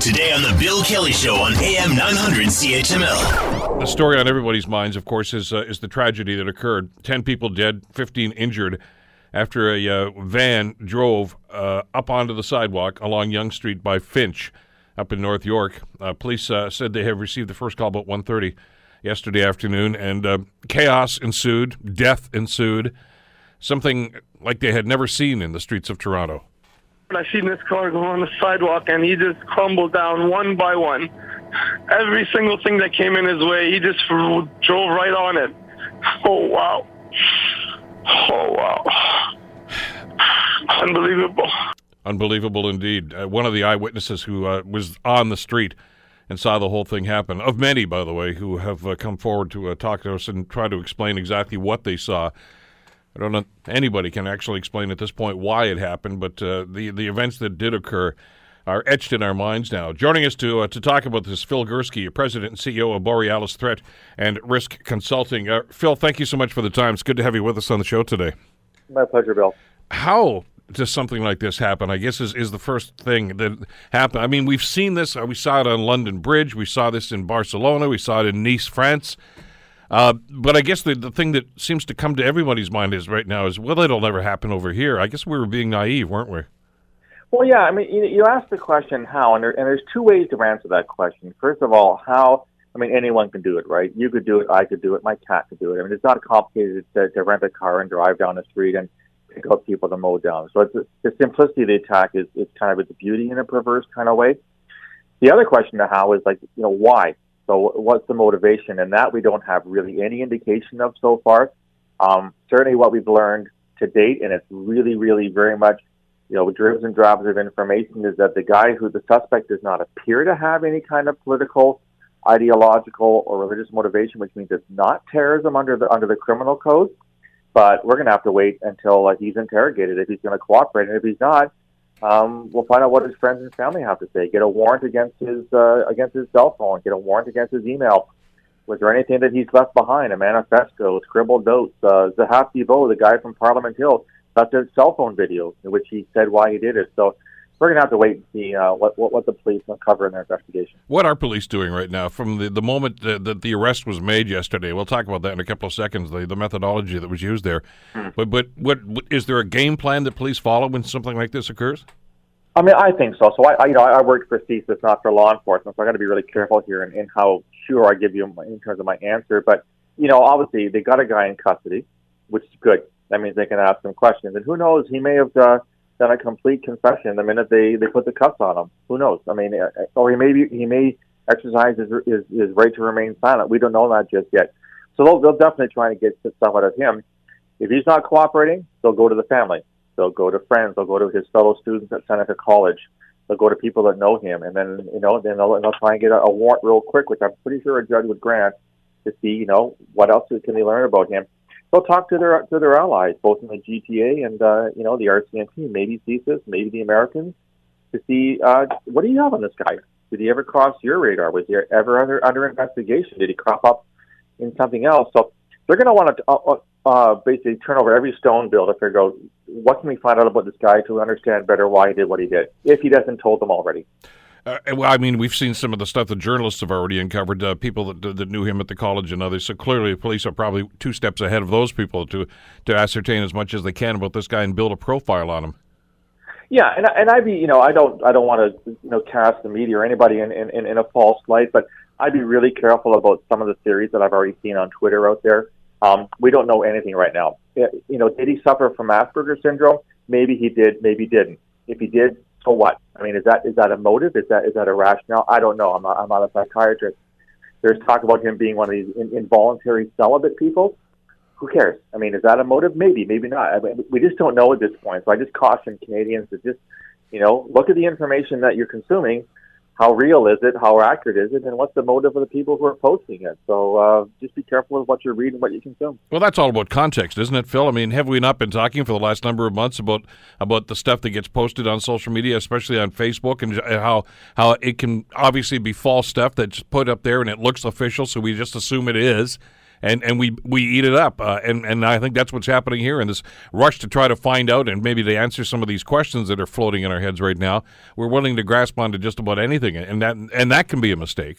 Today on The Bill Kelly Show on AM 900 CHML. The story on everybody's minds, of course, is, uh, is the tragedy that occurred. 10 people dead, 15 injured after a uh, van drove uh, up onto the sidewalk along Yonge Street by Finch up in North York. Uh, police uh, said they have received the first call about 1.30 yesterday afternoon, and uh, chaos ensued, death ensued, something like they had never seen in the streets of Toronto. I seen this car go on the sidewalk and he just crumbled down one by one. Every single thing that came in his way, he just drove right on it. Oh, wow. Oh, wow. Unbelievable. Unbelievable indeed. Uh, one of the eyewitnesses who uh, was on the street and saw the whole thing happen, of many, by the way, who have uh, come forward to uh, talk to us and try to explain exactly what they saw. I don't know anybody can actually explain at this point why it happened, but uh, the the events that did occur are etched in our minds now. Joining us to uh, to talk about this, Phil Gurski, President and CEO of Borealis Threat and Risk Consulting. Uh, Phil, thank you so much for the time. It's good to have you with us on the show today. My pleasure, Bill. How does something like this happen? I guess is, is the first thing that happened. I mean, we've seen this. Uh, we saw it on London Bridge. We saw this in Barcelona. We saw it in Nice, France. Uh, but I guess the, the thing that seems to come to everybody's mind is right now is, well, it'll never happen over here. I guess we were being naive, weren't we? Well, yeah. I mean, you, you asked the question how, and, there, and there's two ways to answer that question. First of all, how. I mean, anyone can do it, right? You could do it. I could do it. My cat could do it. I mean, it's not complicated to, to rent a car and drive down the street and pick up people to mow down. So it's the simplicity of the attack is, is kind of its beauty in a perverse kind of way. The other question to how is like, you know, why? So what's the motivation? And that we don't have really any indication of so far. Um, certainly what we've learned to date, and it's really, really very much, you know, dribs and drabs of information, is that the guy who the suspect does not appear to have any kind of political, ideological, or religious motivation, which means it's not terrorism under the under the criminal code. But we're going to have to wait until uh, he's interrogated if he's going to cooperate, and if he's not, um, we'll find out what his friends and family have to say. Get a warrant against his uh, against his cell phone. Get a warrant against his email. Was there anything that he's left behind? A manifesto, scribbled notes. Uh, Zehaf-Bibeau, the guy from Parliament Hill, left a cell phone video in which he said why he did it. So we're going to have to wait and see uh, what, what, what the police uncover in their investigation. What are police doing right now from the, the moment that, that the arrest was made yesterday? We'll talk about that in a couple of seconds. The, the methodology that was used there, mm. but but what, what is there a game plan that police follow when something like this occurs? I mean, I think so. So I, I you know, I worked for CSIS, not for law enforcement, so I got to be really careful here in, in how sure I give you in terms of my answer. But you know, obviously they got a guy in custody, which is good. That means they can ask him questions, and who knows, he may have uh, done a complete confession the minute they they put the cuffs on him. Who knows? I mean, uh, or he may be, he may exercise his, his his right to remain silent. We don't know that just yet. So they'll, they'll definitely try to get some out of him. If he's not cooperating, they'll go to the family. They'll go to friends. They'll go to his fellow students at Seneca College. They'll go to people that know him, and then you know, then they'll, they'll try and get a, a warrant real quick, which I'm pretty sure a judge would grant to see, you know, what else can they learn about him. They'll talk to their to their allies, both in the GTA and uh, you know the RCMP, maybe CSIS, maybe the Americans, to see uh, what do you have on this guy? Did he ever cross your radar? Was he ever under under investigation? Did he crop up in something else? So they're going to want to uh, uh uh, basically turn over every stone, Bill, to figure out what can we find out about this guy to understand better why he did what he did, if he doesn't told them already. Uh, well, I mean, we've seen some of the stuff that journalists have already uncovered, uh, people that, that knew him at the college and others. So clearly, the police are probably two steps ahead of those people to to ascertain as much as they can about this guy and build a profile on him. Yeah, and and I'd be, you know, I don't I don't want to you know cast the media or anybody in, in in a false light, but I'd be really careful about some of the theories that I've already seen on Twitter out there. Um, we don't know anything right now. You know, did he suffer from Asperger's syndrome? Maybe he did. Maybe he didn't. If he did, so what? I mean, is that is that a motive? Is that is that a rationale? I don't know. I'm not, I'm not a psychiatrist. There's talk about him being one of these in, involuntary celibate people. Who cares? I mean, is that a motive? Maybe, maybe not. I mean, we just don't know at this point. So I just caution Canadians to just, you know, look at the information that you're consuming how real is it? How accurate is it? And what's the motive of the people who are posting it? So uh, just be careful with what you read and what you consume. Well, that's all about context, isn't it, Phil? I mean, have we not been talking for the last number of months about about the stuff that gets posted on social media, especially on Facebook, and how how it can obviously be false stuff that's put up there and it looks official, so we just assume it is. And and we we eat it up. Uh, and and I think that's what's happening here in this rush to try to find out and maybe to answer some of these questions that are floating in our heads right now. We're willing to grasp onto just about anything, and that and that can be a mistake.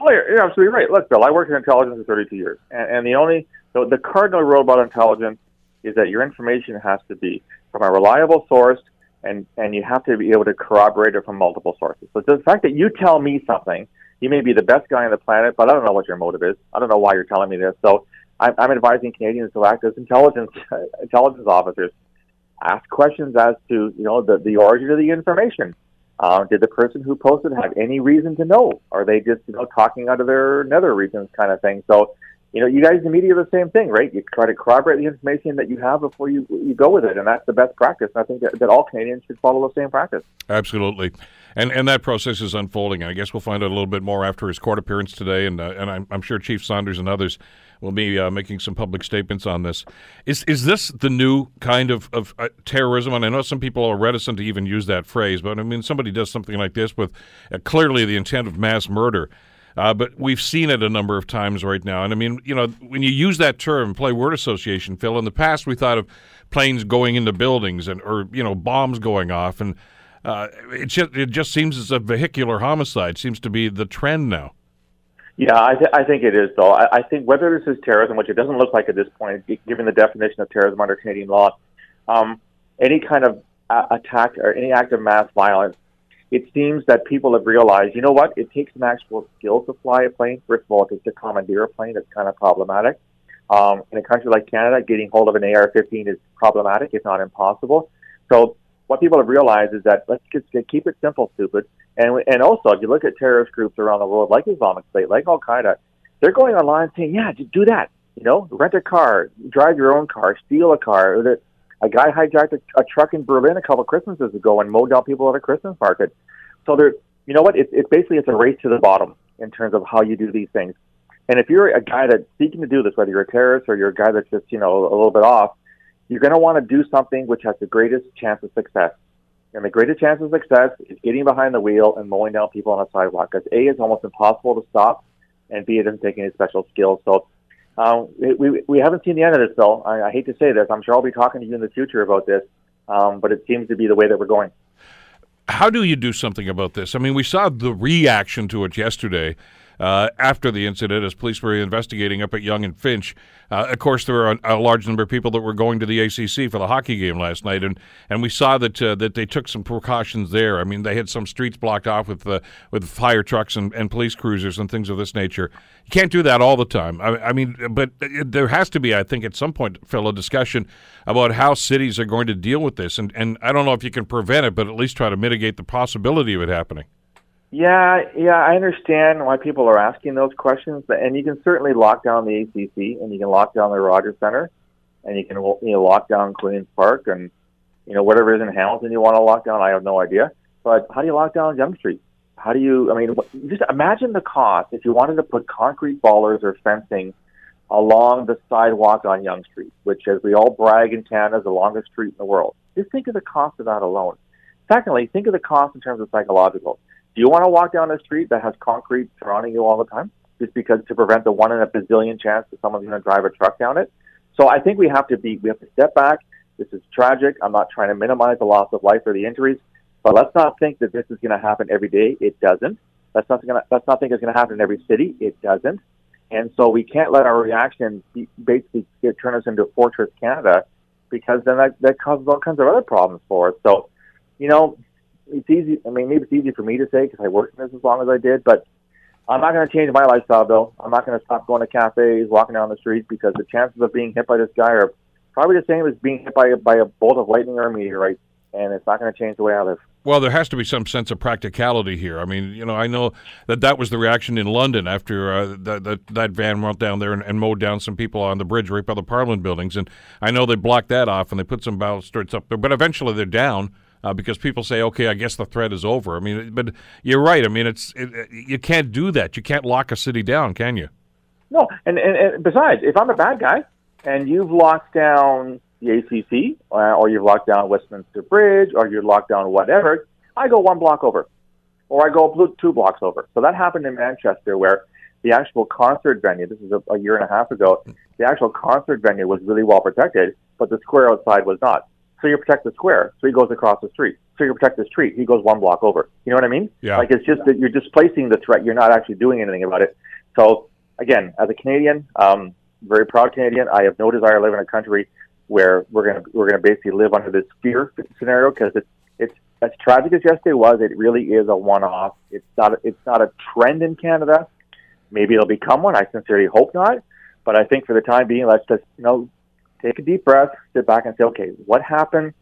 Oh, you're, absolutely right. Look, Bill, I worked in intelligence for 32 years, and, and the only the, the cardinal rule about intelligence is that your information has to be from a reliable source, and and you have to be able to corroborate it from multiple sources. So the fact that you tell me something you may be the best guy on the planet, but I don't know what your motive is. I don't know why you're telling me this. So I'm, I'm advising Canadians to act as intelligence intelligence officers. Ask questions as to you know the the origin of the information. Um, did the person who posted have any reason to know? Are they just you know talking out of their nether regions kind of thing? So you know, you guys in the media are the same thing, right? You try to corroborate the information that you have before you you go with it, and that's the best practice. And I think that, that all Canadians should follow the same practice. Absolutely, and and that process is unfolding. I guess we'll find out a little bit more after his court appearance today, and uh, and I'm, I'm, sure Chief Saunders and others will be uh, making some public statements on this. Is is this the new kind of of uh, terrorism? And I know some people are reticent to even use that phrase, but I mean, somebody does something like this with uh, clearly the intent of mass murder. Uh, but we've seen it a number of times right now. And I mean, you know, when you use that term, play word association, Phil, in the past we thought of planes going into buildings and, or, you know, bombs going off. And uh, it, just, it just seems as a vehicular homicide seems to be the trend now. Yeah, I, th- I think it is, though. I, I think whether this is terrorism, which it doesn't look like at this point, given the definition of terrorism under Canadian law, um, any kind of uh, attack or any act of mass violence it seems that people have realized, you know what, it takes an actual skill to fly a plane. First of all, it to commandeer a plane. It's kind of problematic. Um, in a country like Canada, getting hold of an AR-15 is problematic, if not impossible. So what people have realized is that let's just keep it simple, stupid. And and also, if you look at terrorist groups around the world, like Islamic State, like Al Qaeda, they're going online saying, yeah, just do that. You know, rent a car, drive your own car, steal a car. A guy hijacked a, a truck in Berlin a couple of Christmases ago and mowed down people at a Christmas market. So there, you know what? It's, it's basically it's a race to the bottom in terms of how you do these things. And if you're a guy that's seeking to do this, whether you're a terrorist or you're a guy that's just you know a little bit off, you're going to want to do something which has the greatest chance of success. And the greatest chance of success is getting behind the wheel and mowing down people on a sidewalk. Because A, it's almost impossible to stop, and B, it doesn't take any special skills. So um, we, we haven't seen the end of this, though. I, I hate to say this. I'm sure I'll be talking to you in the future about this, um, but it seems to be the way that we're going. How do you do something about this? I mean, we saw the reaction to it yesterday uh, after the incident as police were investigating up at Yonge and Finch. Uh, of course, there were a, a, large number of people that were going to the ACC for the hockey game last night, and, and we saw that uh, that they took some precautions there. I mean, they had some streets blocked off with uh, with fire trucks and, and police cruisers and things of this nature. You can't do that all the time. I, I mean, but there has to be, I think, at some point, Phil, a discussion about how cities are going to deal with this. And, and I don't know if you can prevent it, but at least try to mitigate the possibility of it happening. Yeah, yeah, I understand why people are asking those questions, and you can certainly lock down the ACC, and you can lock down the Rogers Centre, and you can you know lock down Queens Park, and you know whatever is in Hamilton you want to lock down. I have no idea, but how do you lock down Yonge Street? How do you? I mean, just imagine the cost if you wanted to put concrete bollards or fencing along the sidewalk on Yonge Street, which, as we all brag in Canada, is the longest street in the world. Just think of the cost of that alone. Secondly, think of the cost in terms of psychological do you want to walk down a street that has concrete surrounding you all the time just because to prevent the one in a bazillion chance that someone's going to drive a truck down it? So I think we have to be, we have to step back. This is tragic. I'm not trying to minimize the loss of life or the injuries, but let's not think that this is going to happen every day. It doesn't. Let's not, gonna, let's not think it's going to happen in every city. It doesn't. And so we can't let our reaction be, basically get, turn us into Fortress Canada because then that, that causes all kinds of other problems for us. So, you know, it's easy. I mean, maybe it's easy for me to say because I worked in this as long as I did, but I'm not going to change my lifestyle, Bill. I'm not going to stop going to cafes, walking down the street because the chances of being hit by this guy are probably the same as being hit by a, by a bolt of lightning or a meteorite, and it's not going to change the way I live. Well, there has to be some sense of practicality here. I mean, you know, I know that that was the reaction in London after uh, that, that that van went down there and, and, mowed down some people on the bridge right by the Parliament buildings, and I know they blocked that off and they put some balustrades up there, but eventually they're down uh, because people say, okay, I guess the threat is over. I mean, but you're right. I mean, it's it, you can't do that. You can't lock a city down, can you? No, and, and, and besides, if I'm a bad guy and you've locked down the ACC uh, or you've locked down Westminster Bridge or you've locked down whatever, I go one block over or I go two blocks over. So that happened in Manchester where the actual concert venue. This is a, a year and a half ago. The actual concert venue was really well protected, but the square outside was not. So you protect the square, so he goes across the street. So you protect the street, he goes one block over. You know what I mean? Yeah. Like it's just that you're displacing the threat. You're not actually doing anything about it. So again, as a Canadian, um, very proud Canadian, I have no desire to live in a country where we're gonna we're gonna basically live under this fear scenario because it's it's as tragic as yesterday was. It really is a one-off. It's not a, it's not a trend in Canada. Maybe it'll become one. I sincerely hope not. But I think for the time being, let's just you know take a deep breath, sit back, and say, okay, what happened?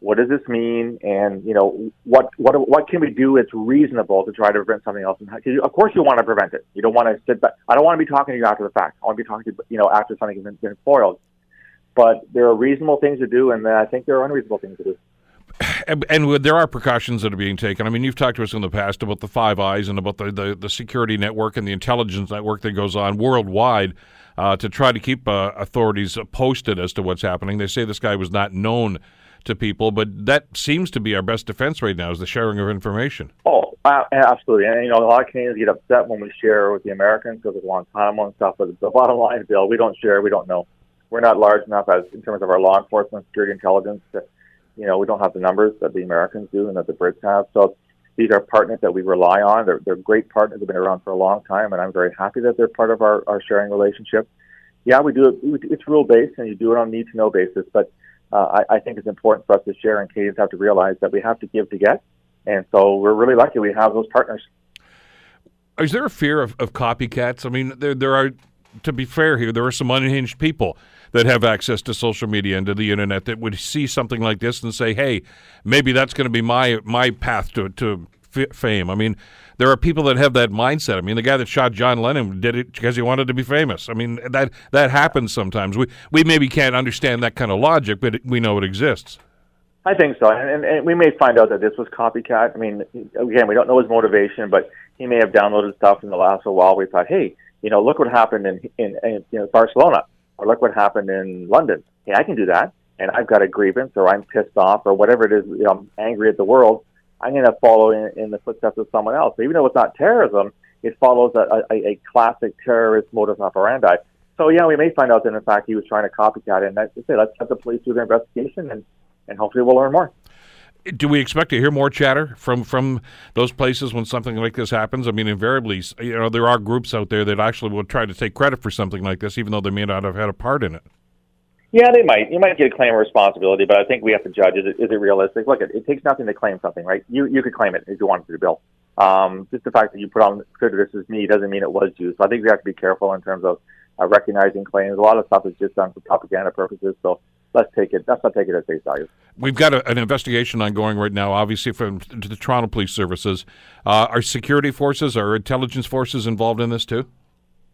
What does this mean? And you know, what what what can we do? It's reasonable to try to prevent something else. And of course, you want to prevent it. You don't want to sit back. I don't want to be talking to you after the fact. I want to be talking to you, know, after something has been, been foiled. But there are reasonable things to do, and I think there are unreasonable things to do. And, and there are precautions that are being taken. I mean, you've talked to us in the past about the Five Eyes and about the, the, the security network and the intelligence network that goes on worldwide uh, to try to keep uh, authorities posted as to what's happening. They say this guy was not known to people, but that seems to be our best defense right now is the sharing of information. Oh, absolutely. And, you know, a lot of Canadians get upset when we share with the Americans because of Guantanamo and stuff, but the bottom line, Bill, we don't share, we don't know. We're not large enough as in terms of our law enforcement, security intelligence to you know, we don't have the numbers that the Americans do and that the Brits have. So these are partners that we rely on. They're, they're great partners. They've been around for a long time, and I'm very happy that they're part of our, our sharing relationship. Yeah, we do it. It's rule based, and you do it on need to know basis. But uh, I, I think it's important for us to share, and Canadians have to realize that we have to give to get. And so we're really lucky we have those partners. Is there a fear of, of copycats? I mean, there there are. To be fair here, there are some unhinged people that have access to social media and to the internet that would see something like this and say, "Hey, maybe that's going to be my my path to to f- fame." I mean, there are people that have that mindset. I mean, the guy that shot John Lennon did it because he wanted to be famous. I mean, that that happens sometimes. We we maybe can't understand that kind of logic, but we know it exists. I think so, and, and we may find out that this was copycat. I mean, again, we don't know his motivation, but he may have downloaded stuff in the last while. We thought, hey, you know, look what happened in in, in you know, Barcelona or look what happened in London. Hey, I can do that, and I've got a grievance, or I'm pissed off, or whatever it is. You know, I'm angry at the world. I'm going to follow in, in the footsteps of someone else. So even though it's not terrorism, it follows a, a, a classic terrorist modus operandi. So yeah, we may find out that in fact he was trying to copycat it. And I say let's let the police do their investigation, and and hopefully we'll learn more do we expect to hear more chatter from from those places when something like this happens? I mean, invariably, you know, there are groups out there that actually will try to take credit for something like this, even though they may not have had a part in it. Yeah, they might. You might get a claim of responsibility, but I think we have to judge: is it, is it realistic? Look, it, it takes nothing to claim something, right? You you could claim it if you wanted to, Bill. Um, just the fact that you put on "This is me," doesn't mean it was you. So I think we have to be careful in terms of uh, recognizing claims. A lot of stuff is just done for propaganda purposes. So let's take it. Let's not take it at face value. We've got a, an investigation ongoing right now, obviously from the Toronto Police Services. Uh, are security forces, are intelligence forces involved in this too?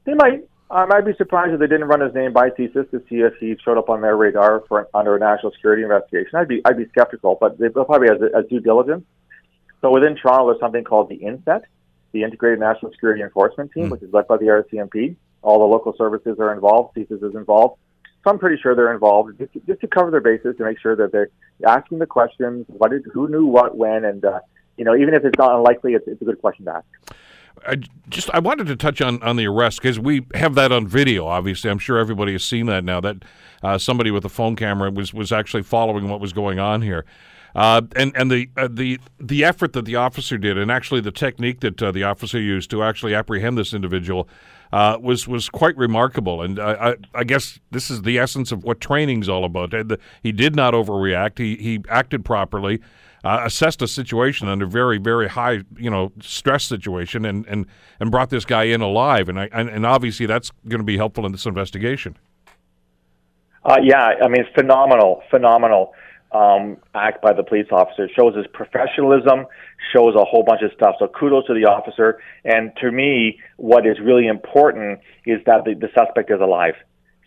They might. Um, I'd be surprised if they didn't run his name by CSIS to see if he showed up on their radar for under a national security investigation. I'd be I'd be skeptical, but they probably as, as due diligence. So within Toronto, there's something called the INSET, the Integrated National Security Enforcement Team, mm. which is led by the RCMP. All the local services are involved. CSIS is involved. So I'm pretty sure they're involved just to, just to cover their bases to make sure that they're asking the questions. What did, who knew what when, and uh, you know, even if it's not unlikely, it's, it's a good question to ask. I just I wanted to touch on, on the arrest because we have that on video. Obviously, I'm sure everybody has seen that now. That uh, somebody with a phone camera was was actually following what was going on here. Uh, and and the uh, the the effort that the officer did, and actually the technique that uh, the officer used to actually apprehend this individual, uh, was was quite remarkable. And I, I, guess this is the essence of what training's all about. He did not overreact. He he acted properly. Uh, assessed a situation under very, very high, you know, stress situation, and and and brought this guy in alive, and I and, and obviously that's going to be helpful in this investigation. Uh, yeah, I mean, it's phenomenal, phenomenal um, act by the police officer. It shows his professionalism, shows a whole bunch of stuff. So kudos to the officer. And to me, what is really important is that the, the suspect is alive.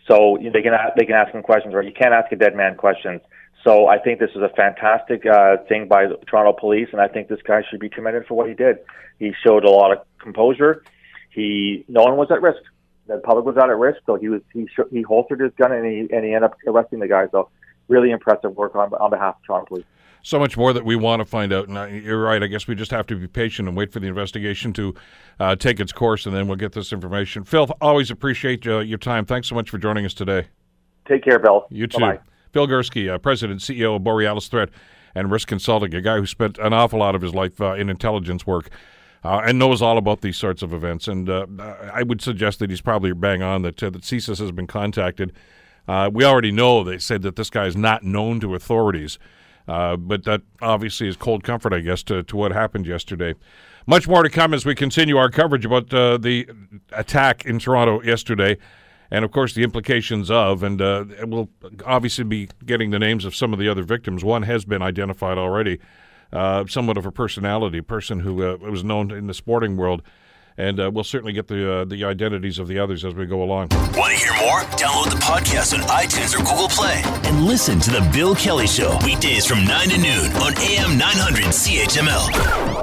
So they can they can ask him questions, right? You can't ask a dead man questions. So I think this is a fantastic uh, thing by the Toronto Police, and I think this guy should be commended for what he did. He showed a lot of composure. He no one was at risk. The public was not at risk, so he was he he holstered his gun and he and he ended up arresting the guy. So really impressive work on, on behalf of Toronto Police. so much more that we want to find out. And you're right. I guess we just have to be patient and wait for the investigation to uh, take its course, and then we'll get this information. Phil, always appreciate uh, your time. Thanks so much for joining us today. Take care, Bill. You too. Bye-bye. Phil Gurski, uh, President, CEO of Borealis Threat and Risk Consulting, a guy who spent an awful lot of his life uh, in intelligence work. Uh, and knows all about these sorts of events. And uh, I would suggest that he's probably bang on that uh, that CSIS has been contacted. Uh, we already know they said that this guy is not known to authorities, uh, but that obviously is cold comfort, I guess, to, to what happened yesterday. Much more to come as we continue our coverage about uh, the attack in Toronto yesterday, and of course the implications of. And we'll obviously be getting the names of some of the other victims. One has been identified already uh, somewhat of a personality, person who uh, was known in the sporting world. And uh, we'll certainly get the uh, the identities of the others as we go along. Want to hear more? Download the podcast on iTunes or Google Play and listen to The Bill Kelly Show weekdays from 9 to noon on AM 900 CHML.